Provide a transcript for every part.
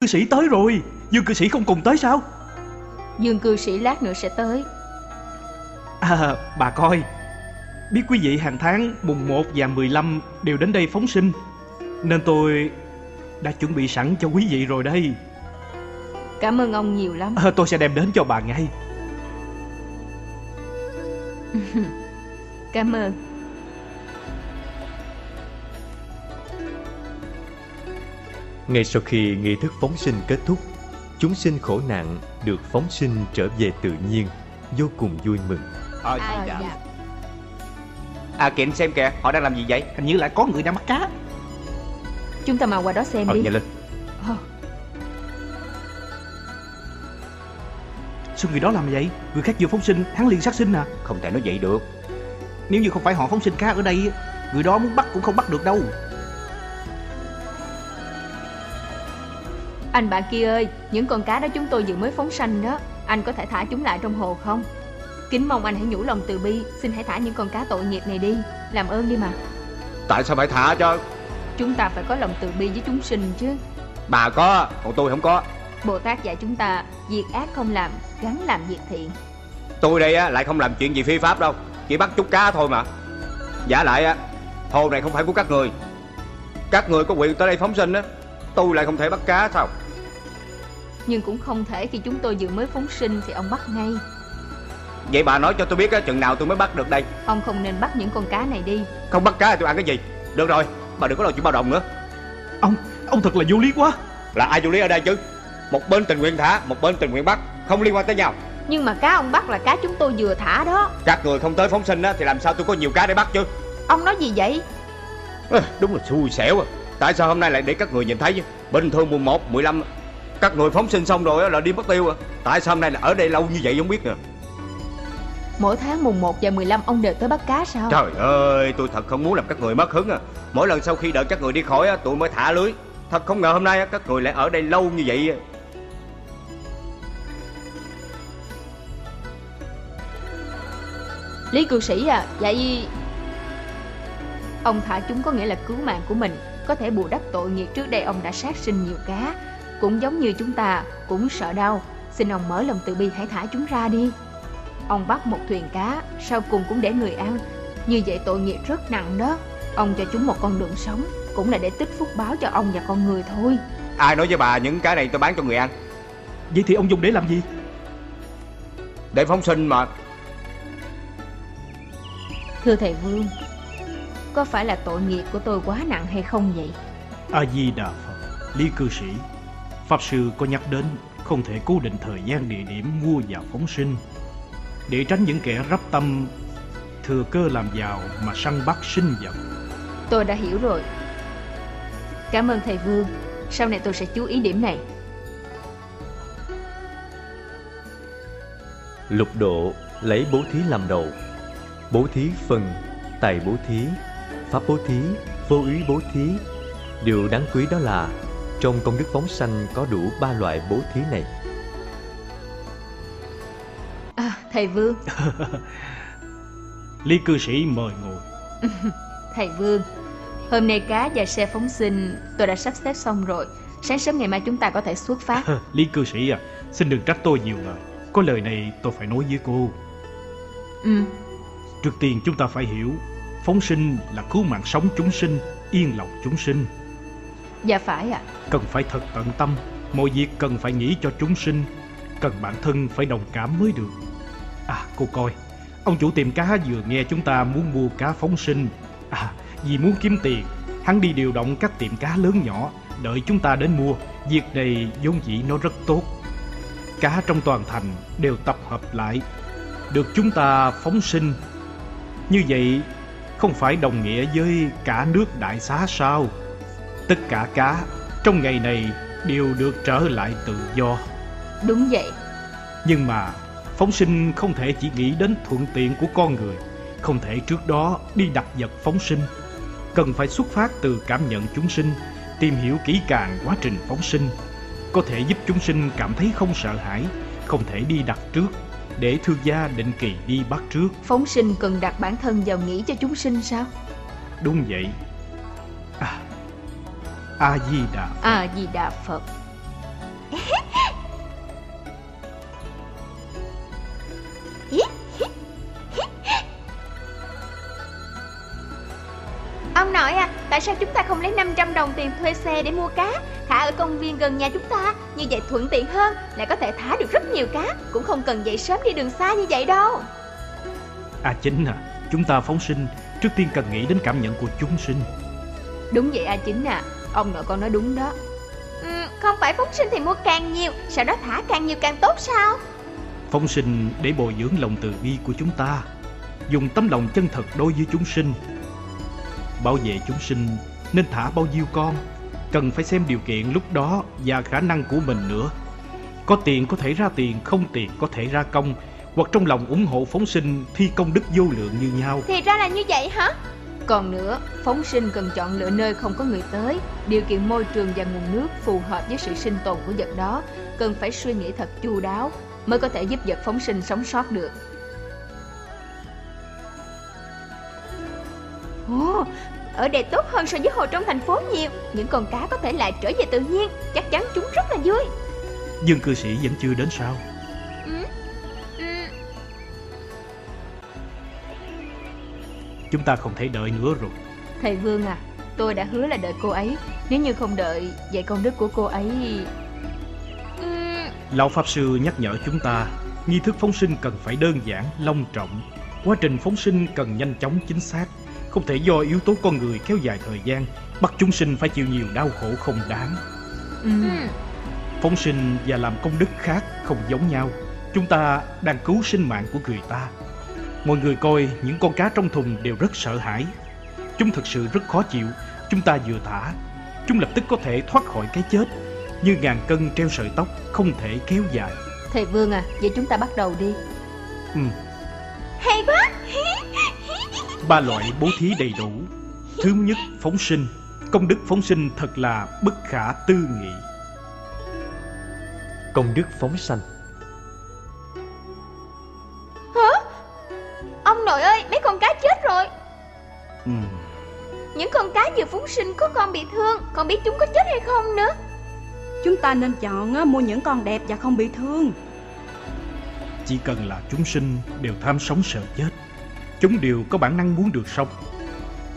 cư sĩ tới rồi. Dương cư sĩ không cùng tới sao? Dương cư sĩ lát nữa sẽ tới. À bà coi. Biết quý vị hàng tháng mùng 1 và 15 đều đến đây phóng sinh Nên tôi đã chuẩn bị sẵn cho quý vị rồi đây. Cảm ơn ông nhiều lắm. À, Tôi sẽ đem đến cho bà ngay. Cảm ơn Ngay sau khi nghi thức phóng sinh kết thúc, chúng sinh khổ nạn được phóng sinh trở về tự nhiên, vô cùng vui mừng. Ờ, à, dạ. À kìa anh xem kìa, họ đang làm gì vậy? Hình như lại có người đang bắt cá. Chúng ta mau qua đó xem Ờ, đi. nhanh lên. Ờ, Sao người đó làm vậy? Người khác vừa phóng sinh hắn liền sát sinh à? Không thể nói vậy được. Nếu như không phải họ phóng sinh cá ở đây Người đó muốn bắt cũng không bắt được đâu Anh bạn kia ơi Những con cá đó chúng tôi vừa mới phóng sanh đó Anh có thể thả chúng lại trong hồ không? Kính mong anh hãy nhủ lòng từ bi Xin hãy thả những con cá tội nghiệp này đi Làm ơn đi mà. Tại sao phải thả cho Chúng ta phải có lòng từ bi với chúng sinh chứ. Bà có, còn tôi không có. Bồ Tát dạy chúng ta Việc ác không làm Gắn làm việc thiện. Tôi đây á, lại không làm chuyện gì phi pháp đâu Chỉ bắt chút cá thôi mà. Giả lại á, hồ này không phải của các người. Các người có quyền tới đây phóng sinh á Tôi lại không thể bắt cá sao? Nhưng cũng không thể khi chúng tôi vừa mới phóng sinh Thì ông bắt ngay. Vậy bà nói cho tôi biết á, chừng nào tôi mới bắt được đây? Ông không nên bắt những con cá này đi. Không bắt cá thì tôi ăn cái gì? Được rồi, bà đừng có nói chuyện bao đồng nữa. Ông, ông thật là vô lý quá. Là ai vô lý ở đây chứ? Một bên tình nguyện thả, một bên tình nguyện bắt Không liên quan tới nhau. Nhưng mà cá ông bắt là cá chúng tôi vừa thả đó. Các người không tới phóng sinh á, thì làm sao tôi có nhiều cá để bắt chứ? Ông nói gì vậy? Ê, Đúng là xui xẻo à Tại sao hôm nay lại để các người nhìn thấy chứ? Bình thường mùng 1, 15 Các người phóng sinh xong rồi là đi mất tiêu à. Tại sao hôm nay là ở đây lâu như vậy không biết nè Mỗi tháng mùng 1 và 15 ông đều tới bắt cá sao? Trời ơi tôi thật không muốn làm các người mất hứng à. Mỗi lần sau khi đợi các người đi khỏi á, tôi mới thả lưới. Thật không ngờ hôm nay các người lại ở đây lâu như vậy à. Lý cư sĩ à Vậy Ông thả chúng có nghĩa là cứu mạng của mình Có thể bù đắp tội nghiệp trước đây ông đã sát sinh nhiều cá. Cũng giống như chúng ta Cũng sợ đau. Xin ông mở lòng từ bi hãy thả chúng ra đi. Ông bắt một thuyền cá Sau cùng cũng để người ăn. Như vậy tội nghiệp rất nặng đó. Ông cho chúng một con đường sống Cũng là để tích phúc báo cho ông và con người thôi. Ai nói với bà những cái này tôi bán cho người ăn? Vậy thì ông dùng để làm gì? Để phóng sinh mà. Thưa thầy Vương Có phải là tội nghiệp của tôi quá nặng hay không vậy? A-di-đà Phật Lý cư sĩ. Pháp sư có nhắc đến Không thể cố định thời gian địa điểm mua vào phóng sinh. Để tránh những kẻ rắp tâm Thừa cơ làm giàu mà săn bắt sinh vật. Tôi đã hiểu rồi. Cảm ơn thầy Vương Sau này tôi sẽ chú ý điểm này. Lục độ lấy bố thí làm đầu. Bố thí phần, tài bố thí, pháp bố thí, vô ý bố thí. Điều đáng quý đó là trong công đức phóng sanh có đủ ba loại bố thí này. à, Thầy Vương. Lý cư sĩ mời ngồi. Thầy Vương Hôm nay cá và xe phóng sinh Tôi đã sắp xếp xong rồi. Sáng sớm ngày mai chúng ta có thể xuất phát. Lý cư sĩ à Xin đừng trách tôi nhiều lời. Có lời này tôi phải nói với cô. Ừ. Trước tiên chúng ta phải hiểu Phóng sinh là cứu mạng sống chúng sinh Yên lòng chúng sinh. Dạ phải ạ. Cần phải thật tận tâm Mọi việc cần phải nghĩ cho chúng sinh Cần bản thân phải đồng cảm mới được. À cô coi Ông chủ tiệm cá vừa nghe chúng ta muốn mua cá phóng sinh. À vì muốn kiếm tiền Hắn đi điều động các tiệm cá lớn nhỏ Đợi chúng ta đến mua. Việc này vốn dĩ nó rất tốt. Cá trong toàn thành đều tập hợp lại Được chúng ta phóng sinh. Như vậy không phải đồng nghĩa với cả nước đại xá sao? Tất cả cá trong ngày này đều được trở lại tự do. Đúng vậy. Nhưng mà phóng sinh không thể chỉ nghĩ đến thuận tiện của con người. Không thể trước đó đi đặt vật phóng sinh. Cần phải xuất phát từ cảm nhận chúng sinh Tìm hiểu kỹ càng quá trình phóng sinh. Có thể giúp chúng sinh cảm thấy không sợ hãi Không thể đi đặt trước Để thương gia định kỳ đi bắt trước. Phóng sinh cần đặt bản thân vào nghĩ cho chúng sinh sao? Đúng vậy. À A-di-đà À di đà Phật. Ông nội à, tại sao chúng ta không lấy 500 đồng tiền thuê xe để mua cá? Thả ở công viên gần nhà chúng ta Như vậy thuận tiện hơn Lại có thể thả được rất nhiều cá. Cũng không cần dậy sớm đi đường xa như vậy đâu. À chính à, chúng ta phóng sinh trước tiên cần nghĩ đến cảm nhận của chúng sinh. Đúng vậy A Chính à. Ông nội con nói đúng đó. Ừ, Không phải phóng sinh thì mua càng nhiều Sau đó thả càng nhiều càng tốt sao? Phóng sinh để bồi dưỡng lòng từ bi của chúng ta, dùng tấm lòng chân thật đối với chúng sinh. Bảo vệ chúng sinh nên thả bao nhiêu con, cần phải xem điều kiện lúc đó và khả năng của mình nữa. Có tiền có thể ra tiền, không tiền có thể ra công, hoặc trong lòng ủng hộ phóng sinh thi công đức vô lượng như nhau. Thì ra là như vậy hả Còn nữa, phóng sinh cần chọn lựa nơi không có người tới Điều kiện môi trường và nguồn nước phù hợp với sự sinh tồn của vật đó Cần phải suy nghĩ thật chu đáo Mới có thể giúp vật phóng sinh sống sót được Ồ, ở đây tốt hơn so với hồ trong thành phố nhiều. Những con cá có thể lại trở về tự nhiên. Chắc chắn chúng rất là vui. Dương cư sĩ vẫn chưa đến sao? ừ, ừ, Chúng ta không thể đợi nữa rồi. Thầy Vương à, tôi đã hứa là đợi cô ấy. Nếu như không đợi, vậy công đức của cô ấy... Ừm, Lão Pháp Sư nhắc nhở chúng ta, nghi thức phóng sinh cần phải đơn giản, long trọng. Quá trình phóng sinh cần nhanh chóng chính xác, không thể do yếu tố con người kéo dài thời gian, bắt chúng sinh phải chịu nhiều đau khổ không đáng. ừm. Phóng sinh và làm công đức khác không giống nhau. Chúng ta đang cứu sinh mạng của người ta. Mọi người coi những con cá trong thùng đều rất sợ hãi. Chúng thực sự rất khó chịu. Chúng ta vừa thả, chúng lập tức có thể thoát khỏi cái chết. Như ngàn cân treo sợi tóc không thể kéo dài. Thầy Vương à, vậy chúng ta bắt đầu đi Ừ. Hay quá Ba loại bố thí đầy đủ. Thứ nhất, phóng sinh. Công đức phóng sinh thật là bất khả tư nghị. Công đức phóng sanh Ông nội ơi, mấy con cá chết rồi Ừ. Những con cá vừa phóng sinh có con bị thương Con biết chúng có chết hay không nữa Chúng ta nên chọn mua những con đẹp và không bị thương Chỉ cần là chúng sinh đều tham sống sợ chết. Chúng đều có bản năng muốn được sống.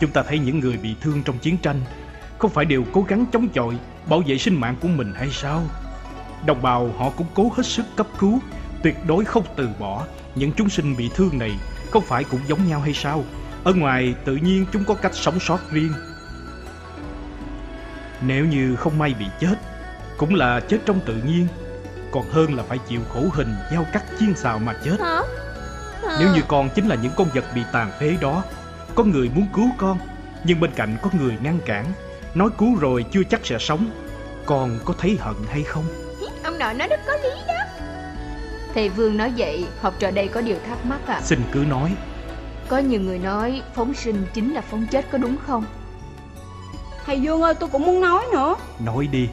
Chúng ta thấy những người bị thương trong chiến tranh không phải đều cố gắng chống chọi, bảo vệ sinh mạng của mình hay sao? Đồng bào họ cũng cố hết sức cấp cứu, tuyệt đối không từ bỏ. Những chúng sinh bị thương này không phải cũng giống nhau hay sao? Ở ngoài tự nhiên chúng có cách sống sót riêng. Nếu như không may bị chết, cũng là chết trong tự nhiên, còn hơn là phải chịu khổ hình giao cắt chiên xào mà chết. Hả? Nếu như con chính là những con vật bị tàn phế đó Có người muốn cứu con Nhưng bên cạnh có người ngăn cản Nói cứu rồi chưa chắc sẽ sống. Con có thấy hận hay không? Ông nội nói rất có lý đó. Thầy Vương nói vậy, học trò đây có điều thắc mắc à Xin cứ nói. Có nhiều người nói phóng sinh chính là phóng chết có đúng không? Thầy Dương ơi tôi cũng muốn nói nữa. Nói đi.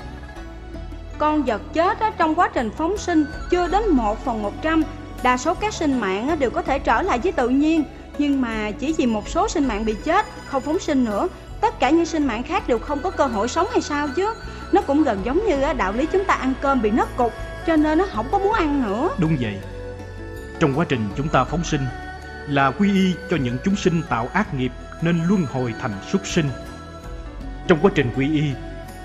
Con vật chết á, trong quá trình phóng sinh chưa đến 1 phần 100 Đa số các sinh mạng đều có thể trở lại với tự nhiên Nhưng mà chỉ vì một số sinh mạng bị chết, không phóng sinh nữa Tất cả những sinh mạng khác đều không có cơ hội sống hay sao chứ? Nó cũng gần giống như đạo lý chúng ta ăn cơm bị nứt cục Cho nên nó không có muốn ăn nữa. Đúng vậy. Trong quá trình chúng ta phóng sinh Là quy y cho những chúng sinh tạo ác nghiệp Nên luân hồi thành súc sinh. Trong quá trình quy y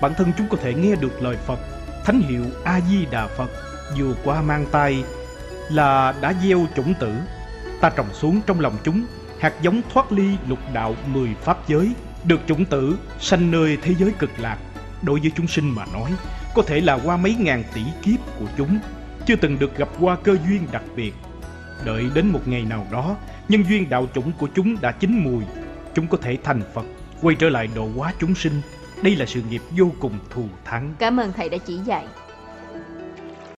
Bản thân chúng có thể nghe được lời Phật Thánh hiệu A-di-đà Phật dù qua mang tay là đã gieo chủng tử. Ta trồng xuống trong lòng chúng, Hạt giống thoát ly lục đạo mười pháp giới, Được chủng tử sanh nơi thế giới cực lạc. Đối với chúng sinh mà nói, Có thể là qua mấy ngàn tỷ kiếp của chúng, Chưa từng được gặp qua cơ duyên đặc biệt. Đợi đến một ngày nào đó, Nhân duyên đạo chủng của chúng đã chín mùi, Chúng có thể thành Phật, Quay trở lại độ hóa chúng sinh. Đây là sự nghiệp vô cùng thù thắng. Cảm ơn thầy đã chỉ dạy.